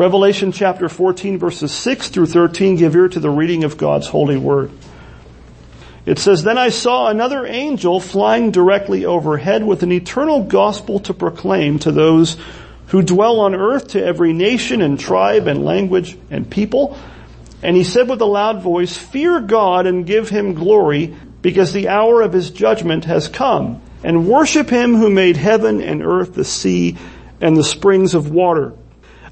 Revelation chapter 14 verses 6 through 13 give ear to the reading of God's holy word. It says, Then I saw another angel flying directly overhead with an eternal gospel to proclaim to those who dwell on earth, to every nation and tribe and language and people. And he said with a loud voice, Fear God and give him glory, because the hour of his judgment has come. And worship him who made heaven and earth, the sea, and the springs of water.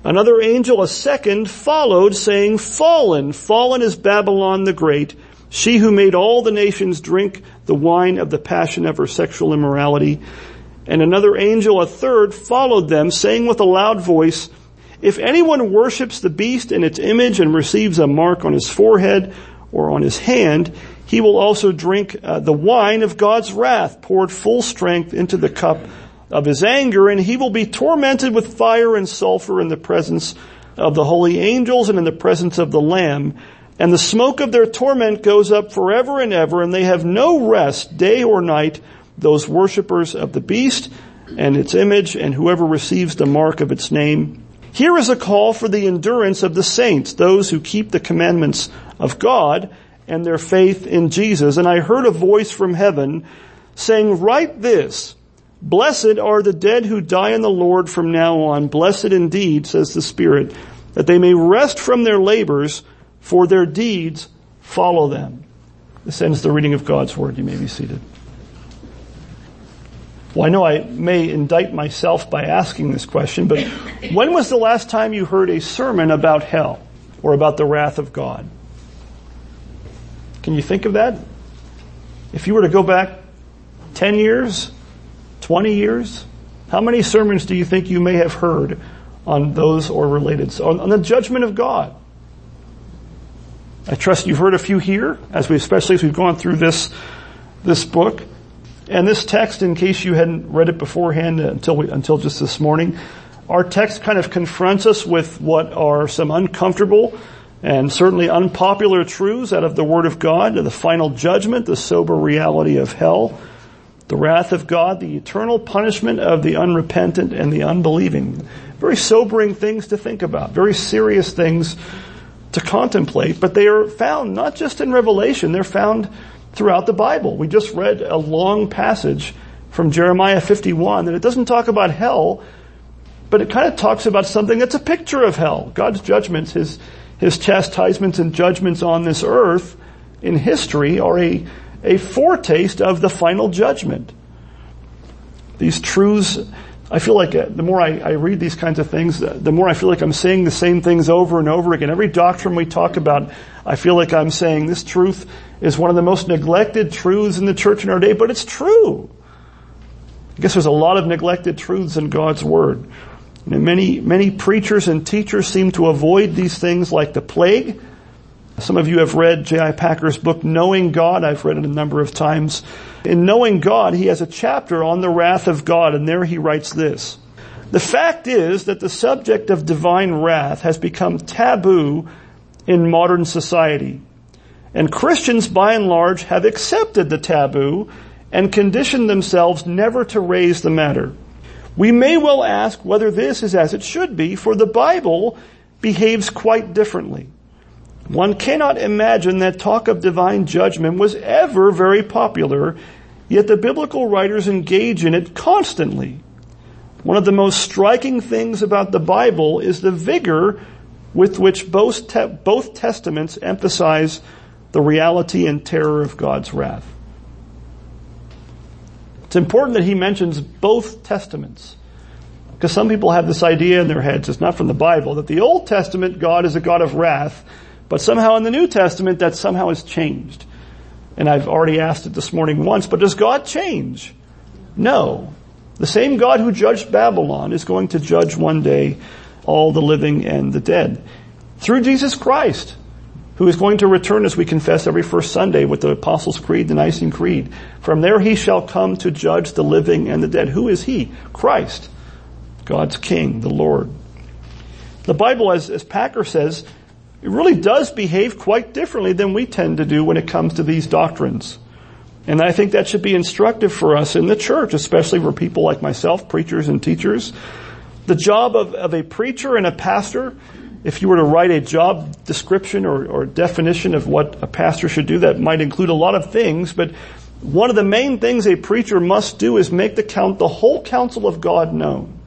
Another angel, a second, followed, saying, Fallen, fallen is Babylon the Great, she who made all the nations drink the wine of the passion of her sexual immorality. And another angel, a third, followed them, saying with a loud voice, If anyone worships the beast in its image and receives a mark on his forehead or on his hand, he will also drink uh, the wine of God's wrath, poured full strength into the cup of his anger, and he will be tormented with fire and sulfur in the presence of the holy angels and in the presence of the Lamb and the smoke of their torment goes up forever and ever, and they have no rest day or night, those worshippers of the beast and its image, and whoever receives the mark of its name. Here is a call for the endurance of the saints, those who keep the commandments of God and their faith in Jesus. And I heard a voice from heaven saying, write this, blessed are the dead who die in the Lord from now on. Blessed indeed, says the Spirit, that they may rest from their labors for their deeds follow them. This ends the reading of God's Word. You may be seated. Well, I know I may indict myself by asking this question, but when was the last time you heard a sermon about hell or about the wrath of God? Can you think of that? If you were to go back 10 years, 20 years, how many sermons do you think you may have heard on those or related, on, on the judgment of God? I trust you've heard a few here, as we, especially as we've gone through this, this book. And this text, in case you hadn't read it beforehand until we, until just this morning, our text kind of confronts us with what are some uncomfortable and certainly unpopular truths out of the Word of God, the final judgment, the sober reality of hell, the wrath of God, the eternal punishment of the unrepentant and the unbelieving. Very sobering things to think about, very serious things to contemplate, but they are found not just in Revelation, they're found throughout the Bible. We just read a long passage from Jeremiah 51 and it doesn't talk about hell, but it kind of talks about something that's a picture of hell. God's judgments, His, His chastisements and judgments on this earth in history are a, a foretaste of the final judgment. These truths I feel like uh, the more I, I, read these kinds of things, the more I feel like I'm saying the same things over and over again. Every doctrine we talk about, I feel like I'm saying this truth is one of the most neglected truths in the church in our day, but it's true. I guess there's a lot of neglected truths in God's Word. Many, many preachers and teachers seem to avoid these things like the plague. Some of you have read J.I. Packer's book, Knowing God. I've read it a number of times. In Knowing God, he has a chapter on the wrath of God, and there he writes this. The fact is that the subject of divine wrath has become taboo in modern society. And Christians by and large have accepted the taboo and conditioned themselves never to raise the matter. We may well ask whether this is as it should be, for the Bible behaves quite differently. One cannot imagine that talk of divine judgment was ever very popular, yet the biblical writers engage in it constantly. One of the most striking things about the Bible is the vigor with which both, te- both testaments emphasize the reality and terror of God's wrath. It's important that he mentions both testaments. Because some people have this idea in their heads, it's not from the Bible, that the Old Testament God is a God of wrath, but somehow in the New Testament that somehow has changed. And I've already asked it this morning once, but does God change? No. The same God who judged Babylon is going to judge one day all the living and the dead. Through Jesus Christ, who is going to return as we confess every first Sunday with the Apostles' Creed, the Nicene Creed. From there he shall come to judge the living and the dead. Who is he? Christ. God's King, the Lord. The Bible, as, as Packer says, it really does behave quite differently than we tend to do when it comes to these doctrines. And I think that should be instructive for us in the church, especially for people like myself, preachers and teachers. The job of, of a preacher and a pastor if you were to write a job description or, or definition of what a pastor should do, that might include a lot of things, but one of the main things a preacher must do is make the count, the whole counsel of God known.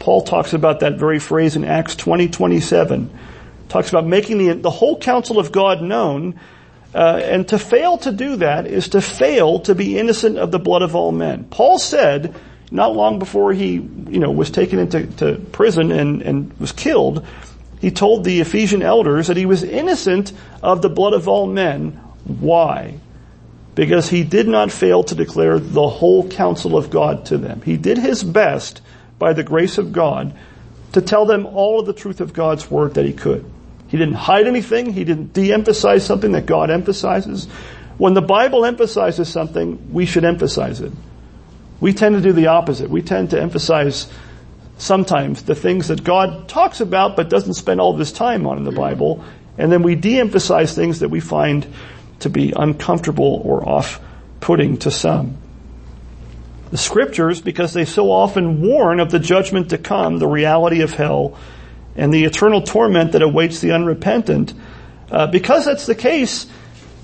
Paul talks about that very phrase in Acts 20, 27. Talks about making the, the whole counsel of God known, uh, and to fail to do that is to fail to be innocent of the blood of all men. Paul said, not long before he, you know, was taken into prison and, and was killed, he told the Ephesian elders that he was innocent of the blood of all men. Why? Because he did not fail to declare the whole counsel of God to them. He did his best by the grace of God to tell them all of the truth of God's word that he could. He didn't hide anything. He didn't de-emphasize something that God emphasizes. When the Bible emphasizes something, we should emphasize it. We tend to do the opposite. We tend to emphasize sometimes the things that God talks about but doesn't spend all this time on in the Bible, and then we de-emphasize things that we find to be uncomfortable or off-putting to some. The scriptures, because they so often warn of the judgment to come, the reality of hell, and the eternal torment that awaits the unrepentant, uh, because that's the case,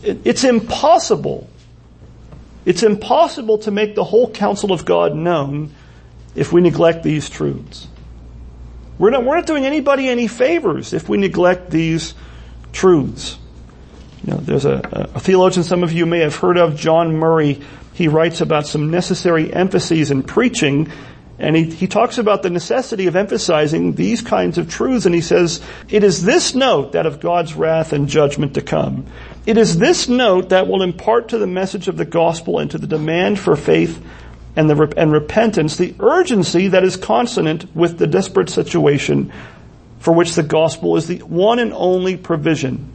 it, it's impossible. It's impossible to make the whole counsel of God known if we neglect these truths. We're not, we're not doing anybody any favors if we neglect these truths. You know, there's a, a theologian some of you may have heard of, John Murray. He writes about some necessary emphases in preaching and he, he talks about the necessity of emphasizing these kinds of truths and he says, it is this note that of God's wrath and judgment to come. It is this note that will impart to the message of the gospel and to the demand for faith and, the, and repentance, the urgency that is consonant with the desperate situation for which the gospel is the one and only provision.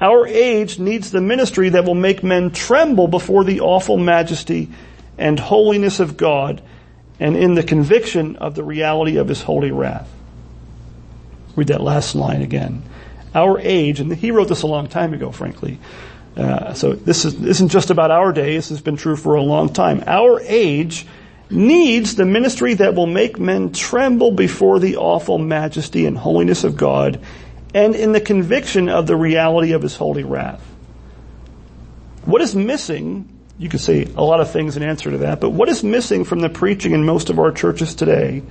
Our age needs the ministry that will make men tremble before the awful majesty and holiness of God and in the conviction of the reality of his holy wrath. Read that last line again. Our age, and he wrote this a long time ago, frankly, uh, so this, is, isn't just about our day. This has been true for a long time. Our age needs the ministry that will make men tremble before the awful majesty and holiness of God and in the conviction of the reality of his holy wrath. What is missing, you could say a lot of things in answer to that, but what is missing from the preaching in most of our churches today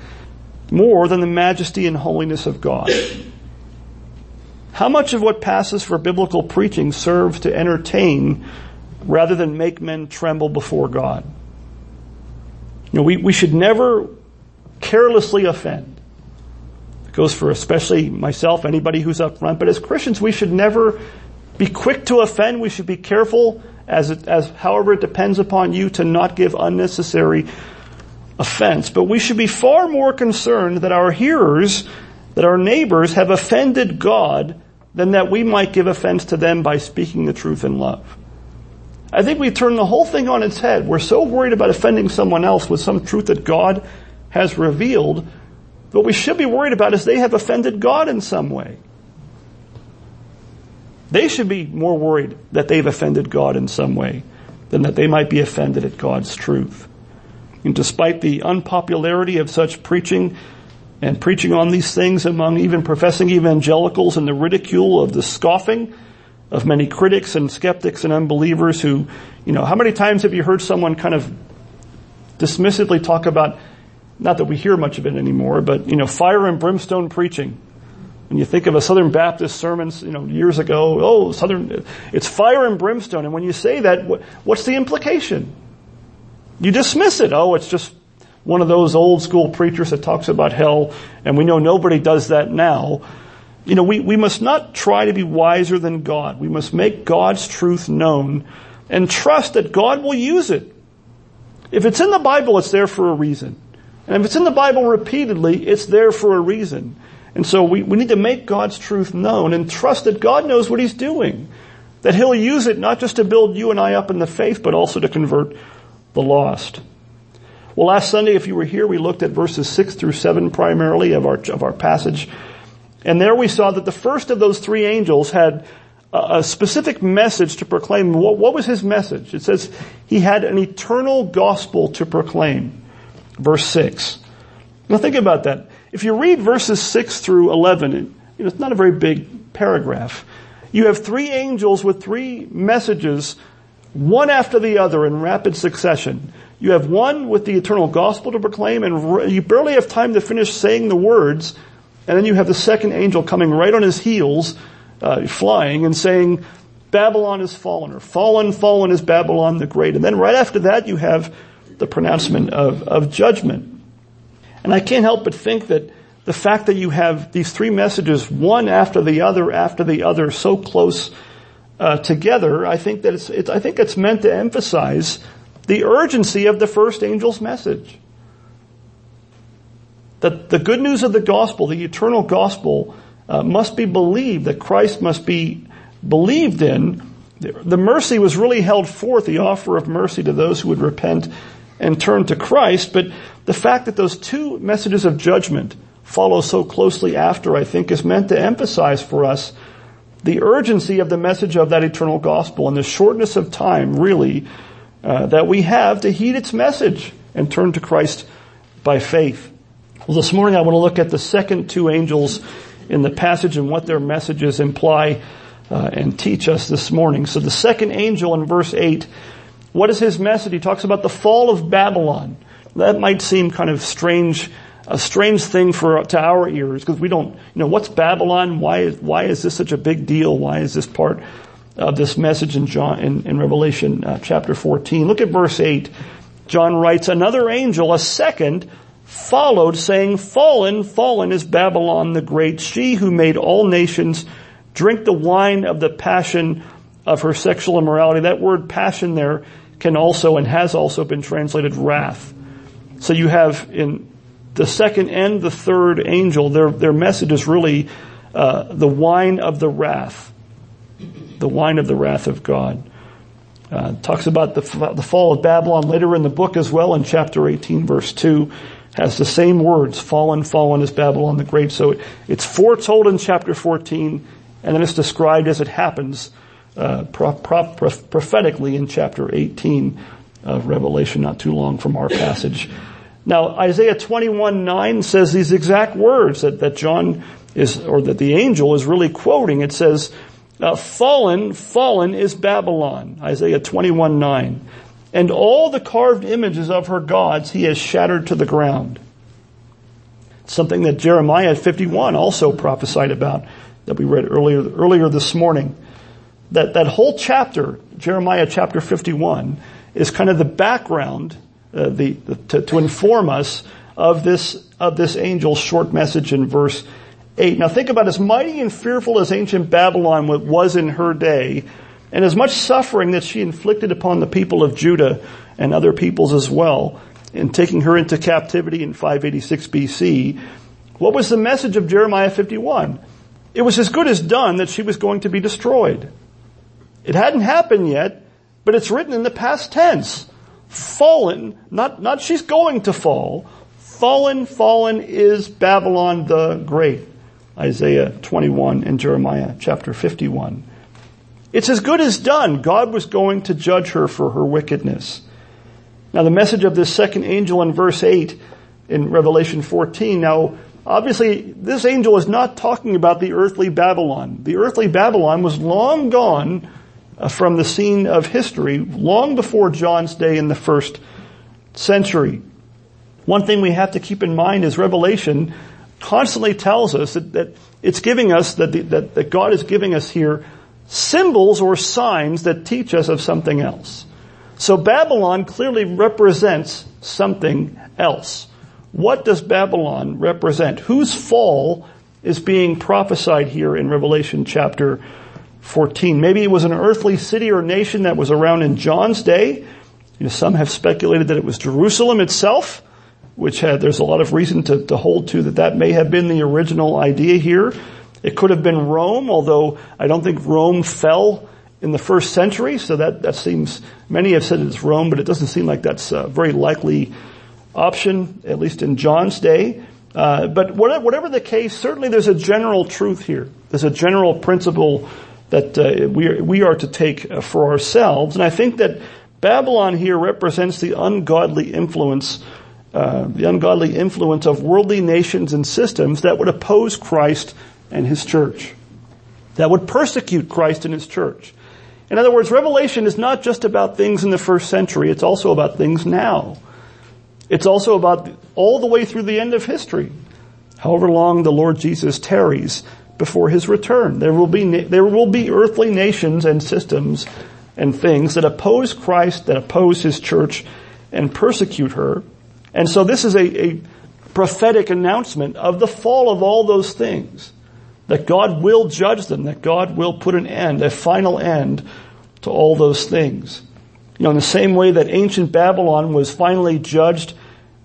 more than the majesty and holiness of God? How much of what passes for biblical preaching serves to entertain rather than make men tremble before God? You know, we, we should never carelessly offend. It goes for especially myself, anybody who's up front, but as Christians, we should never be quick to offend. We should be careful as, it, as however it depends upon you to not give unnecessary offense. But we should be far more concerned that our hearers, that our neighbors have offended God than that we might give offense to them by speaking the truth in love. I think we turn the whole thing on its head. We're so worried about offending someone else with some truth that God has revealed. What we should be worried about is they have offended God in some way. They should be more worried that they've offended God in some way than that they might be offended at God's truth. And despite the unpopularity of such preaching, and preaching on these things among even professing evangelicals and the ridicule of the scoffing of many critics and skeptics and unbelievers who, you know, how many times have you heard someone kind of dismissively talk about, not that we hear much of it anymore, but, you know, fire and brimstone preaching. When you think of a Southern Baptist sermon, you know, years ago, oh, Southern, it's fire and brimstone. And when you say that, what's the implication? You dismiss it. Oh, it's just one of those old school preachers that talks about hell, and we know nobody does that now. You know, we, we must not try to be wiser than God. We must make God's truth known and trust that God will use it. If it's in the Bible, it's there for a reason. And if it's in the Bible repeatedly, it's there for a reason. And so we, we need to make God's truth known and trust that God knows what He's doing. That He'll use it not just to build you and I up in the faith, but also to convert the lost. Well, last Sunday, if you were here, we looked at verses 6 through 7 primarily of our, of our passage. And there we saw that the first of those three angels had a, a specific message to proclaim. What, what was his message? It says he had an eternal gospel to proclaim. Verse 6. Now think about that. If you read verses 6 through 11, you know, it's not a very big paragraph. You have three angels with three messages, one after the other in rapid succession. You have one with the eternal gospel to proclaim and you barely have time to finish saying the words and then you have the second angel coming right on his heels, uh, flying and saying, Babylon is fallen, or fallen, fallen is Babylon the Great. And then right after that you have the pronouncement of, of judgment. And I can't help but think that the fact that you have these three messages, one after the other, after the other, so close uh, together, I think that it's, it's, I think it's meant to emphasize the urgency of the first angel's message. That the good news of the gospel, the eternal gospel, uh, must be believed, that Christ must be believed in. The mercy was really held forth, the offer of mercy to those who would repent and turn to Christ, but the fact that those two messages of judgment follow so closely after, I think, is meant to emphasize for us the urgency of the message of that eternal gospel and the shortness of time, really, uh, that we have to heed its message and turn to Christ by faith. Well, this morning I want to look at the second two angels in the passage and what their messages imply uh, and teach us this morning. So the second angel in verse 8, what is his message? He talks about the fall of Babylon. That might seem kind of strange, a strange thing for to our ears because we don't, you know, what's Babylon? Why is why is this such a big deal? Why is this part of this message in John in, in Revelation uh, chapter 14? Look at verse 8. John writes, another angel, a second, followed saying, fallen, fallen is Babylon the great, she who made all nations drink the wine of the passion of her sexual immorality. That word passion there can also and has also been translated wrath. So you have in the second and the third angel, their, their message is really uh, the wine of the wrath. The wine of the wrath of God. Uh, talks about the, the fall of Babylon later in the book as well in chapter 18 verse 2 has the same words, fallen, fallen is Babylon the Great. So it's foretold in chapter 14, and then it's described as it happens uh, pro- pro- prophetically in chapter 18 of Revelation, not too long from our passage. Now, Isaiah 21, 9 says these exact words that, that John is, or that the angel is really quoting. It says, uh, fallen, fallen is Babylon. Isaiah 21, 9 and all the carved images of her gods he has shattered to the ground. Something that Jeremiah 51 also prophesied about that we read earlier, earlier this morning. That, that whole chapter, Jeremiah chapter 51, is kind of the background, uh, the, the to, to inform us of this, of this angel's short message in verse 8. Now think about as mighty and fearful as ancient Babylon was in her day, and as much suffering that she inflicted upon the people of Judah and other peoples as well in taking her into captivity in 586 BC, what was the message of Jeremiah 51? It was as good as done that she was going to be destroyed. It hadn't happened yet, but it's written in the past tense. Fallen, not, not she's going to fall. Fallen, fallen is Babylon the Great. Isaiah 21 and Jeremiah chapter 51. It's as good as done. God was going to judge her for her wickedness. Now the message of this second angel in verse 8 in Revelation 14. Now, obviously, this angel is not talking about the earthly Babylon. The earthly Babylon was long gone Uh, from the scene of history, long before John's day in the first century. One thing we have to keep in mind is Revelation constantly tells us that, that it's giving us, that, the, that, that God is giving us here symbols or signs that teach us of something else. So Babylon clearly represents something else. What does Babylon represent? Whose fall is being prophesied here in Revelation chapter 14? Maybe it was an earthly city or nation that was around in John's day. You know, some have speculated that it was Jerusalem itself, which had, there's a lot of reason to, to hold to that that may have been the original idea here. It could have been Rome, although I don't think Rome fell in the first century, so that, that seems, many have said it's Rome, but it doesn't seem like that's a very likely option, at least in John's day. Uh, but whatever the case, certainly there's a general truth here. There's a general principle that uh, we, are, we are to take uh, for ourselves. And I think that Babylon here represents the ungodly influence, uh, the ungodly influence of worldly nations and systems that would oppose Christ and his church. That would persecute Christ and his church. In other words, Revelation is not just about things in the first century, it's also about things now. It's also about all the way through the end of history. However long the Lord Jesus tarries before his return. There will be, there will be earthly nations and systems and things that oppose Christ, that oppose his church and persecute her. And so this is a, a prophetic announcement of the fall of all those things. That God will judge them, that God will put an end, a final end to all those things. You know, in the same way that ancient Babylon was finally judged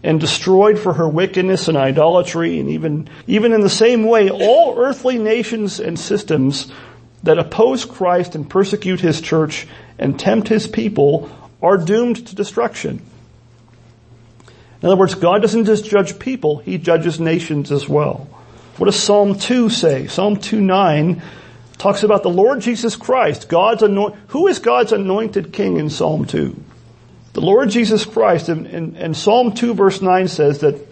and destroyed for her wickedness and idolatry, and even, even in the same way, all earthly nations and systems that oppose Christ and persecute His church and tempt His people are doomed to destruction. In other words, God doesn't just judge people, He judges nations as well. What does Psalm 2 say? Psalm 2.9 talks about the Lord Jesus Christ, God's anoint, who is God's anointed king in Psalm 2? The Lord Jesus Christ, and, and, and Psalm 2 verse 9 says that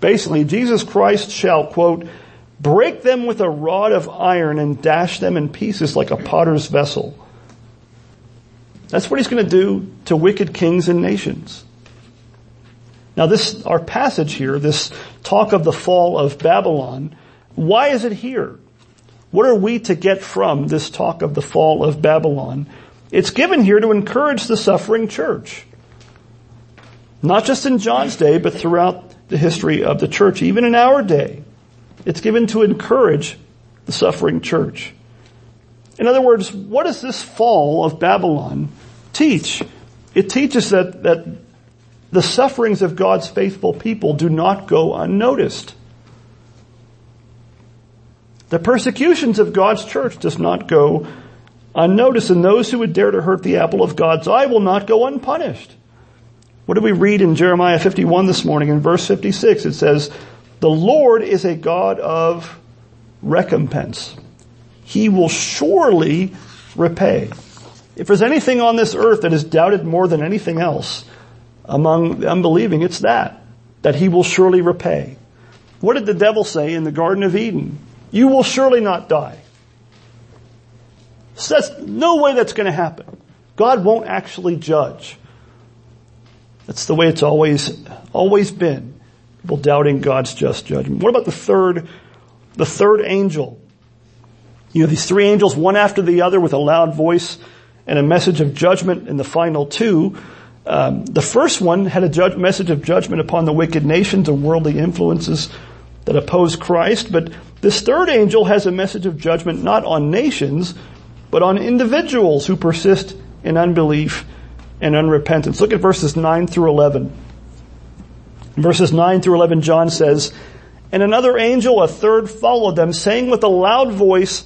basically Jesus Christ shall quote, break them with a rod of iron and dash them in pieces like a potter's vessel. That's what he's going to do to wicked kings and nations. Now this, our passage here, this talk of the fall of Babylon, why is it here? What are we to get from this talk of the fall of Babylon? It's given here to encourage the suffering church. Not just in John's day, but throughout the history of the church, even in our day. It's given to encourage the suffering church. In other words, what does this fall of Babylon teach? It teaches that, that the sufferings of God's faithful people do not go unnoticed. The persecutions of God's church does not go unnoticed, and those who would dare to hurt the apple of God's eye will not go unpunished. What do we read in Jeremiah 51 this morning in verse 56? It says, the Lord is a God of recompense. He will surely repay. If there's anything on this earth that is doubted more than anything else, among the unbelieving, it's that. That he will surely repay. What did the devil say in the Garden of Eden? You will surely not die. So that's no way that's going to happen. God won't actually judge. That's the way it's always, always been. People doubting God's just judgment. What about the third, the third angel? You know, these three angels, one after the other with a loud voice and a message of judgment in the final two. Um, the first one had a judge, message of judgment upon the wicked nations and worldly influences that oppose Christ, but this third angel has a message of judgment not on nations, but on individuals who persist in unbelief and unrepentance. Look at verses 9 through 11. In verses 9 through 11, John says, And another angel, a third, followed them, saying with a loud voice,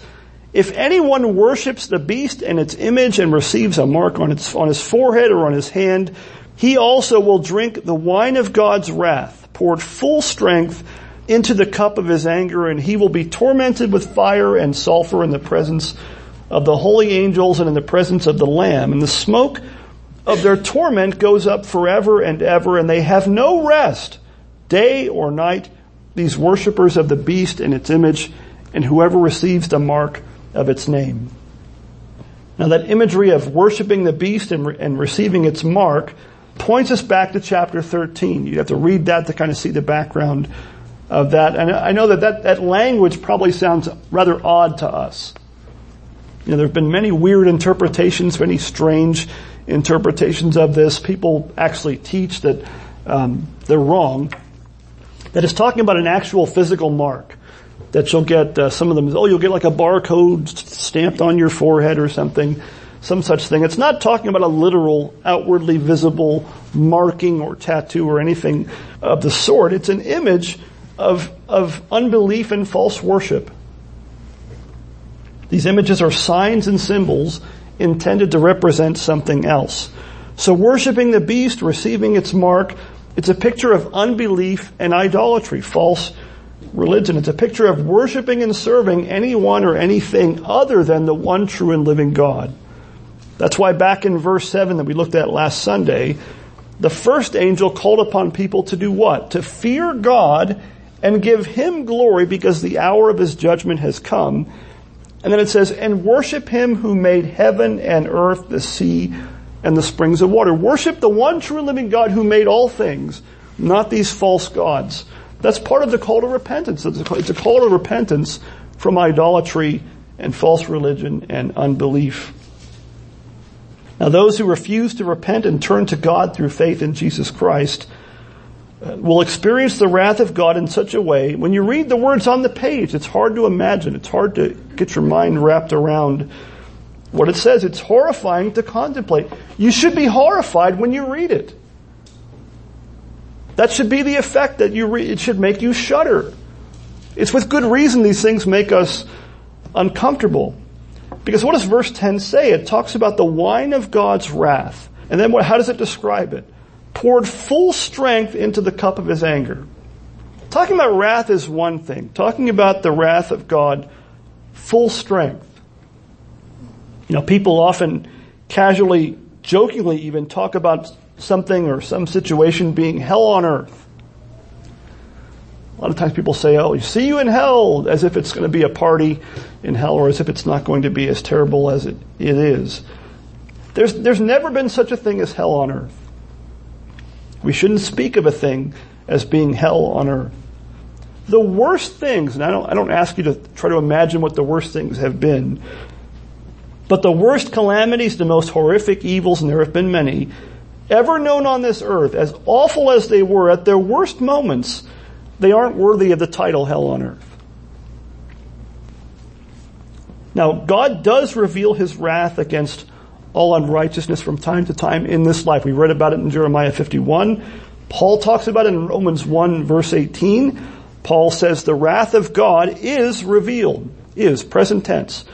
if anyone worships the beast and its image and receives a mark on, its, on his forehead or on his hand, he also will drink the wine of God's wrath, poured full strength into the cup of his anger, and he will be tormented with fire and sulfur in the presence of the holy angels and in the presence of the Lamb. And the smoke of their torment goes up forever and ever, and they have no rest, day or night, these worshippers of the beast and its image, and whoever receives the mark of its name. Now that imagery of worshiping the beast and, re- and receiving its mark points us back to chapter 13. You have to read that to kind of see the background of that. And I know that that, that language probably sounds rather odd to us. You know, there have been many weird interpretations, many strange interpretations of this. People actually teach that um, they're wrong. That it's talking about an actual physical mark that you'll get uh, some of them oh you'll get like a barcode stamped on your forehead or something some such thing it's not talking about a literal outwardly visible marking or tattoo or anything of the sort it's an image of of unbelief and false worship these images are signs and symbols intended to represent something else so worshiping the beast receiving its mark it's a picture of unbelief and idolatry false religion. It's a picture of worshiping and serving anyone or anything other than the one true and living God. That's why back in verse 7 that we looked at last Sunday, the first angel called upon people to do what? To fear God and give him glory because the hour of his judgment has come. And then it says, and worship him who made heaven and earth, the sea, and the springs of water. Worship the one true living God who made all things, not these false gods. That's part of the call to repentance. It's a call to repentance from idolatry and false religion and unbelief. Now those who refuse to repent and turn to God through faith in Jesus Christ will experience the wrath of God in such a way, when you read the words on the page, it's hard to imagine. It's hard to get your mind wrapped around what it says. It's horrifying to contemplate. You should be horrified when you read it. That should be the effect that you read. It should make you shudder. It's with good reason these things make us uncomfortable. Because what does verse 10 say? It talks about the wine of God's wrath. And then what, how does it describe it? Poured full strength into the cup of his anger. Talking about wrath is one thing. Talking about the wrath of God, full strength. You know, people often casually, jokingly even talk about something or some situation being hell on earth. A lot of times people say, oh, you see you in hell, as if it's going to be a party in hell or as if it's not going to be as terrible as it, it is. There's, there's never been such a thing as hell on earth. We shouldn't speak of a thing as being hell on earth. The worst things, and I don't, I don't ask you to try to imagine what the worst things have been, but the worst calamities, the most horrific evils, and there have been many, ever known on this earth, as awful as they were at their worst moments, they aren't worthy of the title hell on earth. Now, God does reveal his wrath against all unrighteousness from time to time in this life. We read about it in Jeremiah 51. Paul talks about it in Romans 1 verse 18. Paul says the wrath of God is revealed, is present tense,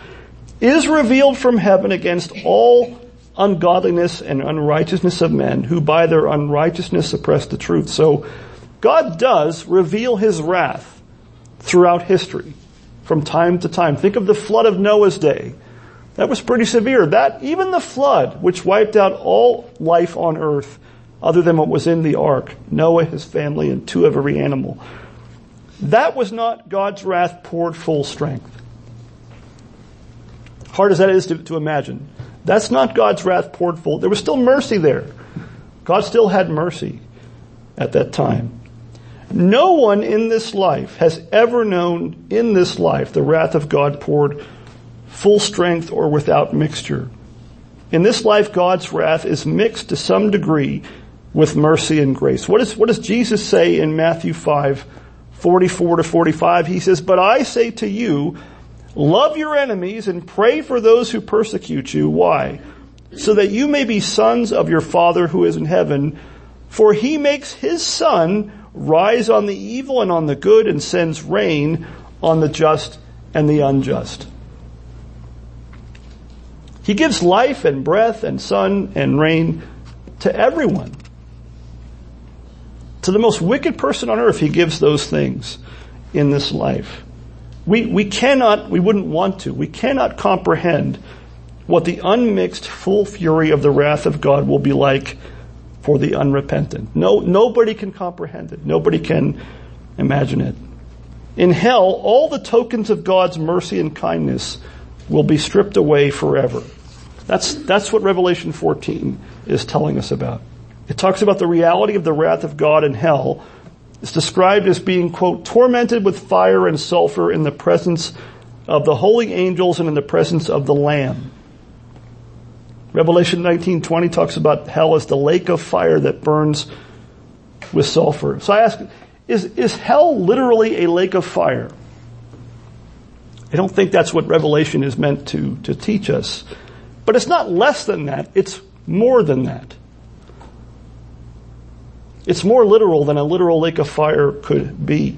is revealed from heaven against all ungodliness and unrighteousness of men who by their unrighteousness suppress the truth. So God does reveal his wrath throughout history from time to time. Think of the flood of Noah's day. That was pretty severe. That, even the flood, which wiped out all life on earth other than what was in the ark, Noah, his family, and two of every animal. That was not God's wrath poured full strength. Hard as that is to, to imagine. That's not God's wrath poured full. There was still mercy there. God still had mercy at that time. No one in this life has ever known in this life the wrath of God poured full strength or without mixture. In this life, God's wrath is mixed to some degree with mercy and grace. What, is, what does Jesus say in Matthew 5, 44 to 45? He says, But I say to you, love your enemies and pray for those who persecute you. Why? So that you may be sons of your Father who is in heaven. For he makes his sun rise on the evil and on the good and sends rain on the just and the unjust. He gives life and breath and sun and rain to everyone. To the most wicked person on earth, he gives those things in this life. We, we cannot, we wouldn't want to, we cannot comprehend what the unmixed full fury of the wrath of God will be like for the unrepentant. No, nobody can comprehend it. Nobody can imagine it. In hell, all the tokens of God's mercy and kindness will be stripped away forever. That's, that's what Revelation 14 is telling us about. It talks about the reality of the wrath of God in hell. It's described as being, quote, tormented with fire and sulfur in the presence of the holy angels and in the presence of the Lamb. Revelation 19:20 talks about hell as the lake of fire that burns with sulfur. So I ask, is, is hell literally a lake of fire? I don't think that's what Revelation is meant to, to teach us. But it's not less than that, it's more than that. It's more literal than a literal lake of fire could be.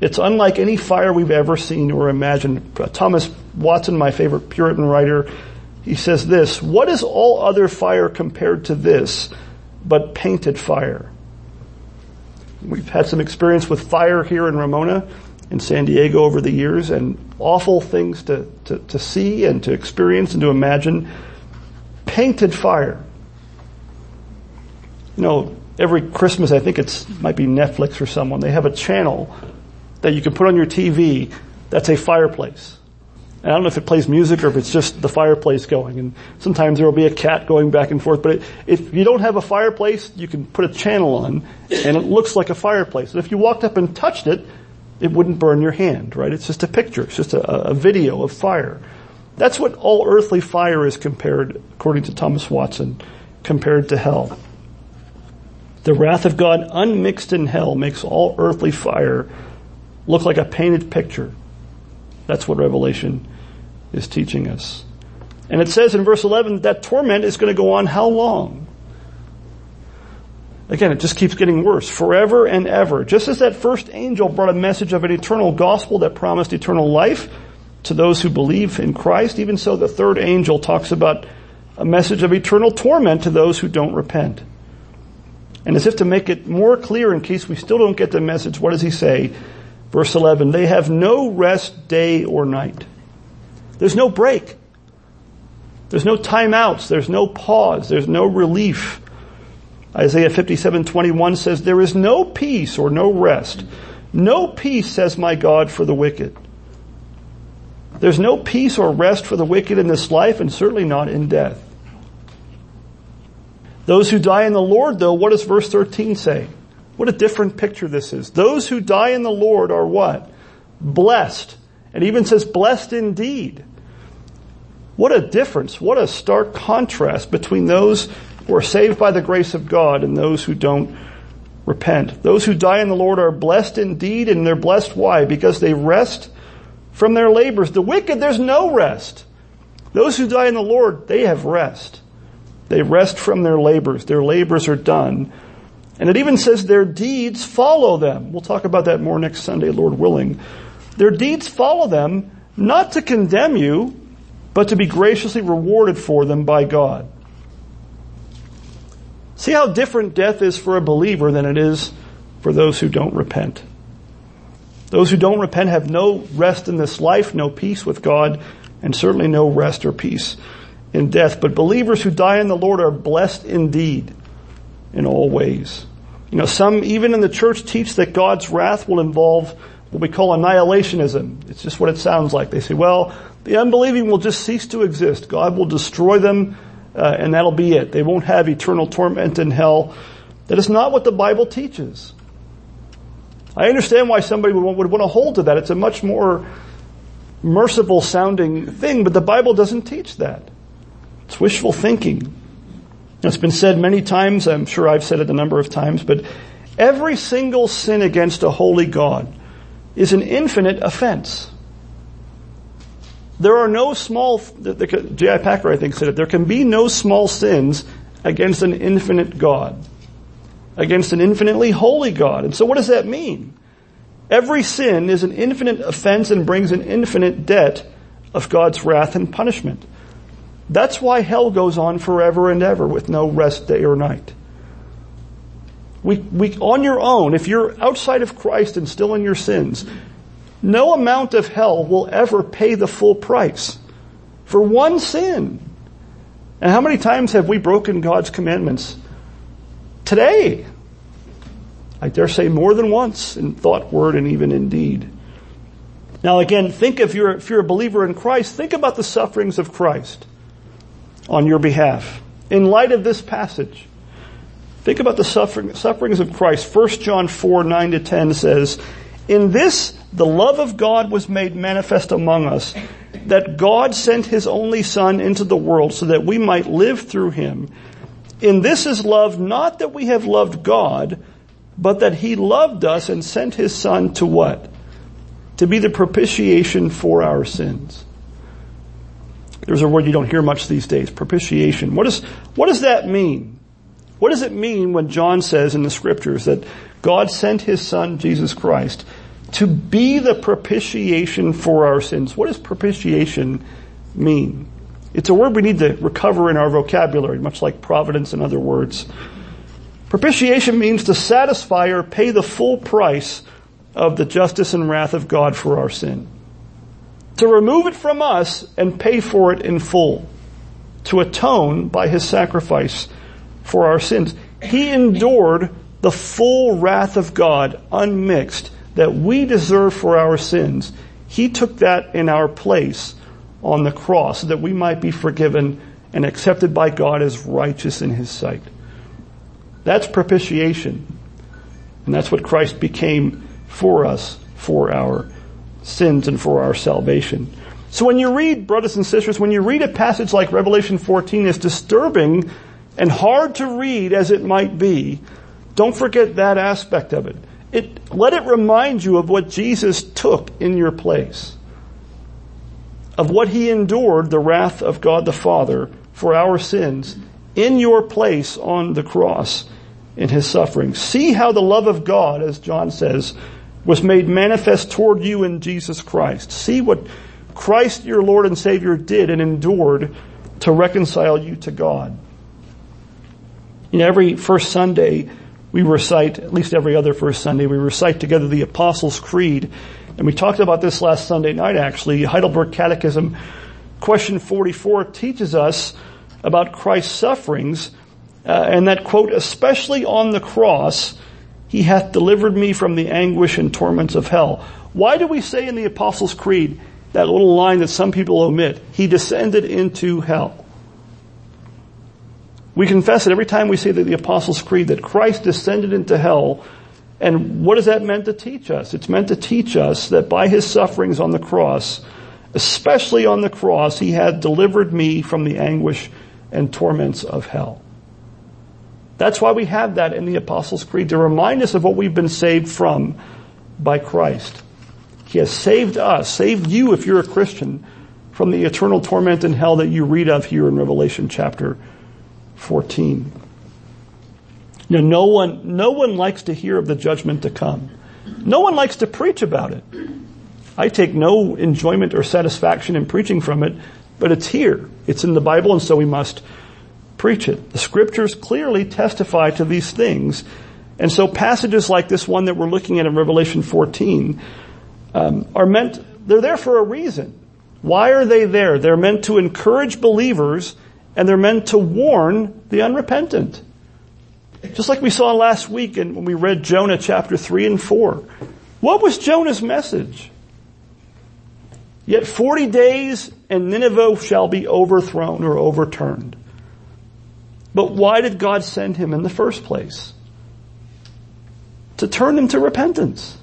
It's unlike any fire we've ever seen or imagined. Uh, Thomas Watson, my favorite Puritan writer, he says this, what is all other fire compared to this but painted fire? We've had some experience with fire here in Ramona in San Diego over the years and awful things to, to, to see and to experience and to imagine. Painted fire. You know, every Christmas, I think it's might be Netflix or someone, they have a channel that you can put on your TV that's a fireplace. And I don't know if it plays music or if it's just the fireplace going. And sometimes there will be a cat going back and forth. But it, if you don't have a fireplace, you can put a channel on and it looks like a fireplace. And if you walked up and touched it, it wouldn't burn your hand, right? It's just a picture. It's just a, a video of fire. That's what all earthly fire is compared, according to Thomas Watson, compared to hell. The wrath of God unmixed in hell makes all earthly fire look like a painted picture. That's what Revelation is teaching us. And it says in verse 11 that torment is going to go on how long? Again, it just keeps getting worse. Forever and ever. Just as that first angel brought a message of an eternal gospel that promised eternal life to those who believe in Christ, even so the third angel talks about a message of eternal torment to those who don't repent. And as if to make it more clear in case we still don't get the message, what does he say? Verse 11, they have no rest day or night. There's no break. There's no timeouts. There's no pause. There's no relief. Isaiah 57:21 says, There is no peace or no rest. No peace, says my God, for the wicked. There's no peace or rest for the wicked in this life and certainly not in death. Those who die in the Lord, though, what does verse 13 say? What a different picture this is. Those who die in the Lord are what? Blessed. And even says blessed indeed. What a difference. What a stark contrast between those who are saved by the grace of God and those who don't repent. Those who die in the Lord are blessed indeed and they're blessed why? Because they rest from their labors. The wicked, there's no rest. Those who die in the Lord, they have rest. They rest from their labors. Their labors are done. And it even says their deeds follow them. We'll talk about that more next Sunday, Lord willing. Their deeds follow them, not to condemn you, but to be graciously rewarded for them by God. See how different death is for a believer than it is for those who don't repent. Those who don't repent have no rest in this life, no peace with God, and certainly no rest or peace in death. But believers who die in the Lord are blessed indeed in all ways. You know, some even in the church teach that God's wrath will involve what we call annihilationism. It's just what it sounds like. They say, well, the unbelieving will just cease to exist. God will destroy them uh, and that'll be it. They won't have eternal torment in hell. That is not what the Bible teaches. I understand why somebody would, would want to hold to that. It's a much more merciful sounding thing, but the Bible doesn't teach that. It's wishful thinking. It's been said many times, I'm sure I've said it a number of times, but every single sin against a holy God is an infinite offense. There are no small, J.I. Packer I think said it, there can be no small sins against an infinite God. Against an infinitely holy God. And so what does that mean? Every sin is an infinite offense and brings an infinite debt of God's wrath and punishment. That's why hell goes on forever and ever with no rest day or night. We, we, on your own, if you're outside of Christ and still in your sins, no amount of hell will ever pay the full price for one sin. And how many times have we broken God's commandments? Today. I dare say more than once in thought, word, and even in deed. Now again, think if you're, if you're a believer in Christ, think about the sufferings of Christ on your behalf. In light of this passage, think about the suffering, sufferings of Christ. 1 John 4, 9 to 10 says, In this the love of God was made manifest among us, that God sent his only Son into the world so that we might live through him. In this is love, not that we have loved God, but that he loved us and sent his Son to what? To be the propitiation for our sins. There's a word you don't hear much these days, propitiation. What, is, what does that mean? What does it mean when John says in the scriptures that God sent his Son, Jesus Christ, to be the propitiation for our sins. What does propitiation mean? It's a word we need to recover in our vocabulary, much like providence and other words. Propitiation means to satisfy or pay the full price of the justice and wrath of God for our sin. To remove it from us and pay for it in full. To atone by his sacrifice for our sins. He endured the full wrath of God unmixed that we deserve for our sins, He took that in our place on the cross so that we might be forgiven and accepted by God as righteous in His sight. That's propitiation. And that's what Christ became for us, for our sins and for our salvation. So when you read, brothers and sisters, when you read a passage like Revelation 14, as disturbing and hard to read as it might be, don't forget that aspect of it. It, let it remind you of what Jesus took in your place. Of what he endured, the wrath of God the Father for our sins in your place on the cross in his suffering. See how the love of God, as John says, was made manifest toward you in Jesus Christ. See what Christ your Lord and Savior did and endured to reconcile you to God. In every first Sunday, we recite, at least every other first Sunday, we recite together the Apostles' Creed. And we talked about this last Sunday night actually. Heidelberg Catechism, question 44 teaches us about Christ's sufferings, uh, and that quote, especially on the cross, he hath delivered me from the anguish and torments of hell. Why do we say in the Apostles' Creed, that little line that some people omit, he descended into hell? We confess it every time we say that the Apostles' Creed, that Christ descended into hell. And what is that meant to teach us? It's meant to teach us that by his sufferings on the cross, especially on the cross, he had delivered me from the anguish and torments of hell. That's why we have that in the Apostles' Creed to remind us of what we've been saved from by Christ. He has saved us, saved you if you're a Christian, from the eternal torment in hell that you read of here in Revelation chapter 14. Now, no one, no one likes to hear of the judgment to come. No one likes to preach about it. I take no enjoyment or satisfaction in preaching from it but it's here. It's in the Bible and so we must preach it. The scriptures clearly testify to these things. And so passages like this one that we're looking at in Revelation 14 um, are meant, they're there for a reason. Why are they there? They're meant to encourage believers and they're meant to warn the unrepentant. Just like we saw last week and when we read Jonah chapter 3 and 4. What was Jonah's message? Yet 40 days and Nineveh shall be overthrown or overturned. But why did God send him in the first place? To turn them to repentance.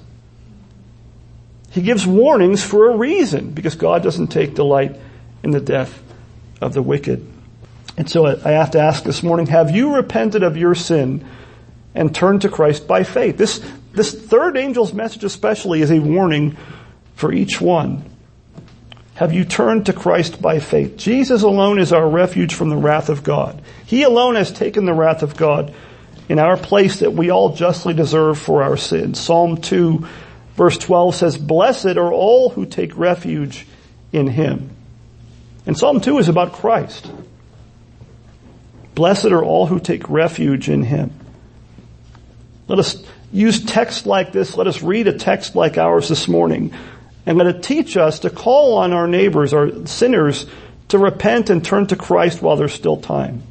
He gives warnings for a reason because God doesn't take delight in the death of the wicked. And so I have to ask this morning, have you repented of your sin and turned to Christ by faith? This, this third angel's message especially is a warning for each one. Have you turned to Christ by faith? Jesus alone is our refuge from the wrath of God. He alone has taken the wrath of God in our place that we all justly deserve for our sins. Psalm 2 verse 12 says, blessed are all who take refuge in Him. And Psalm 2 is about Christ. Blessed are all who take refuge in Him. Let us use text like this. Let us read a text like ours this morning and let it teach us to call on our neighbors, our sinners, to repent and turn to Christ while there's still time.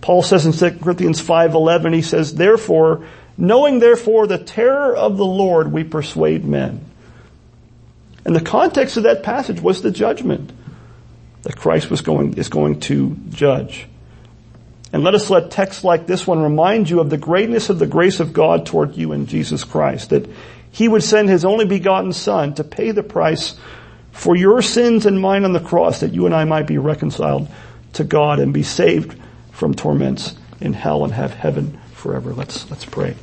Paul says in 2 Corinthians 5:11 he says therefore knowing therefore the terror of the Lord we persuade men. And the context of that passage was the judgment that Christ was going is going to judge. And let us let texts like this one remind you of the greatness of the grace of God toward you in Jesus Christ that he would send his only begotten son to pay the price for your sins and mine on the cross that you and I might be reconciled to God and be saved from torments in hell and have heaven forever. Let's, let's pray.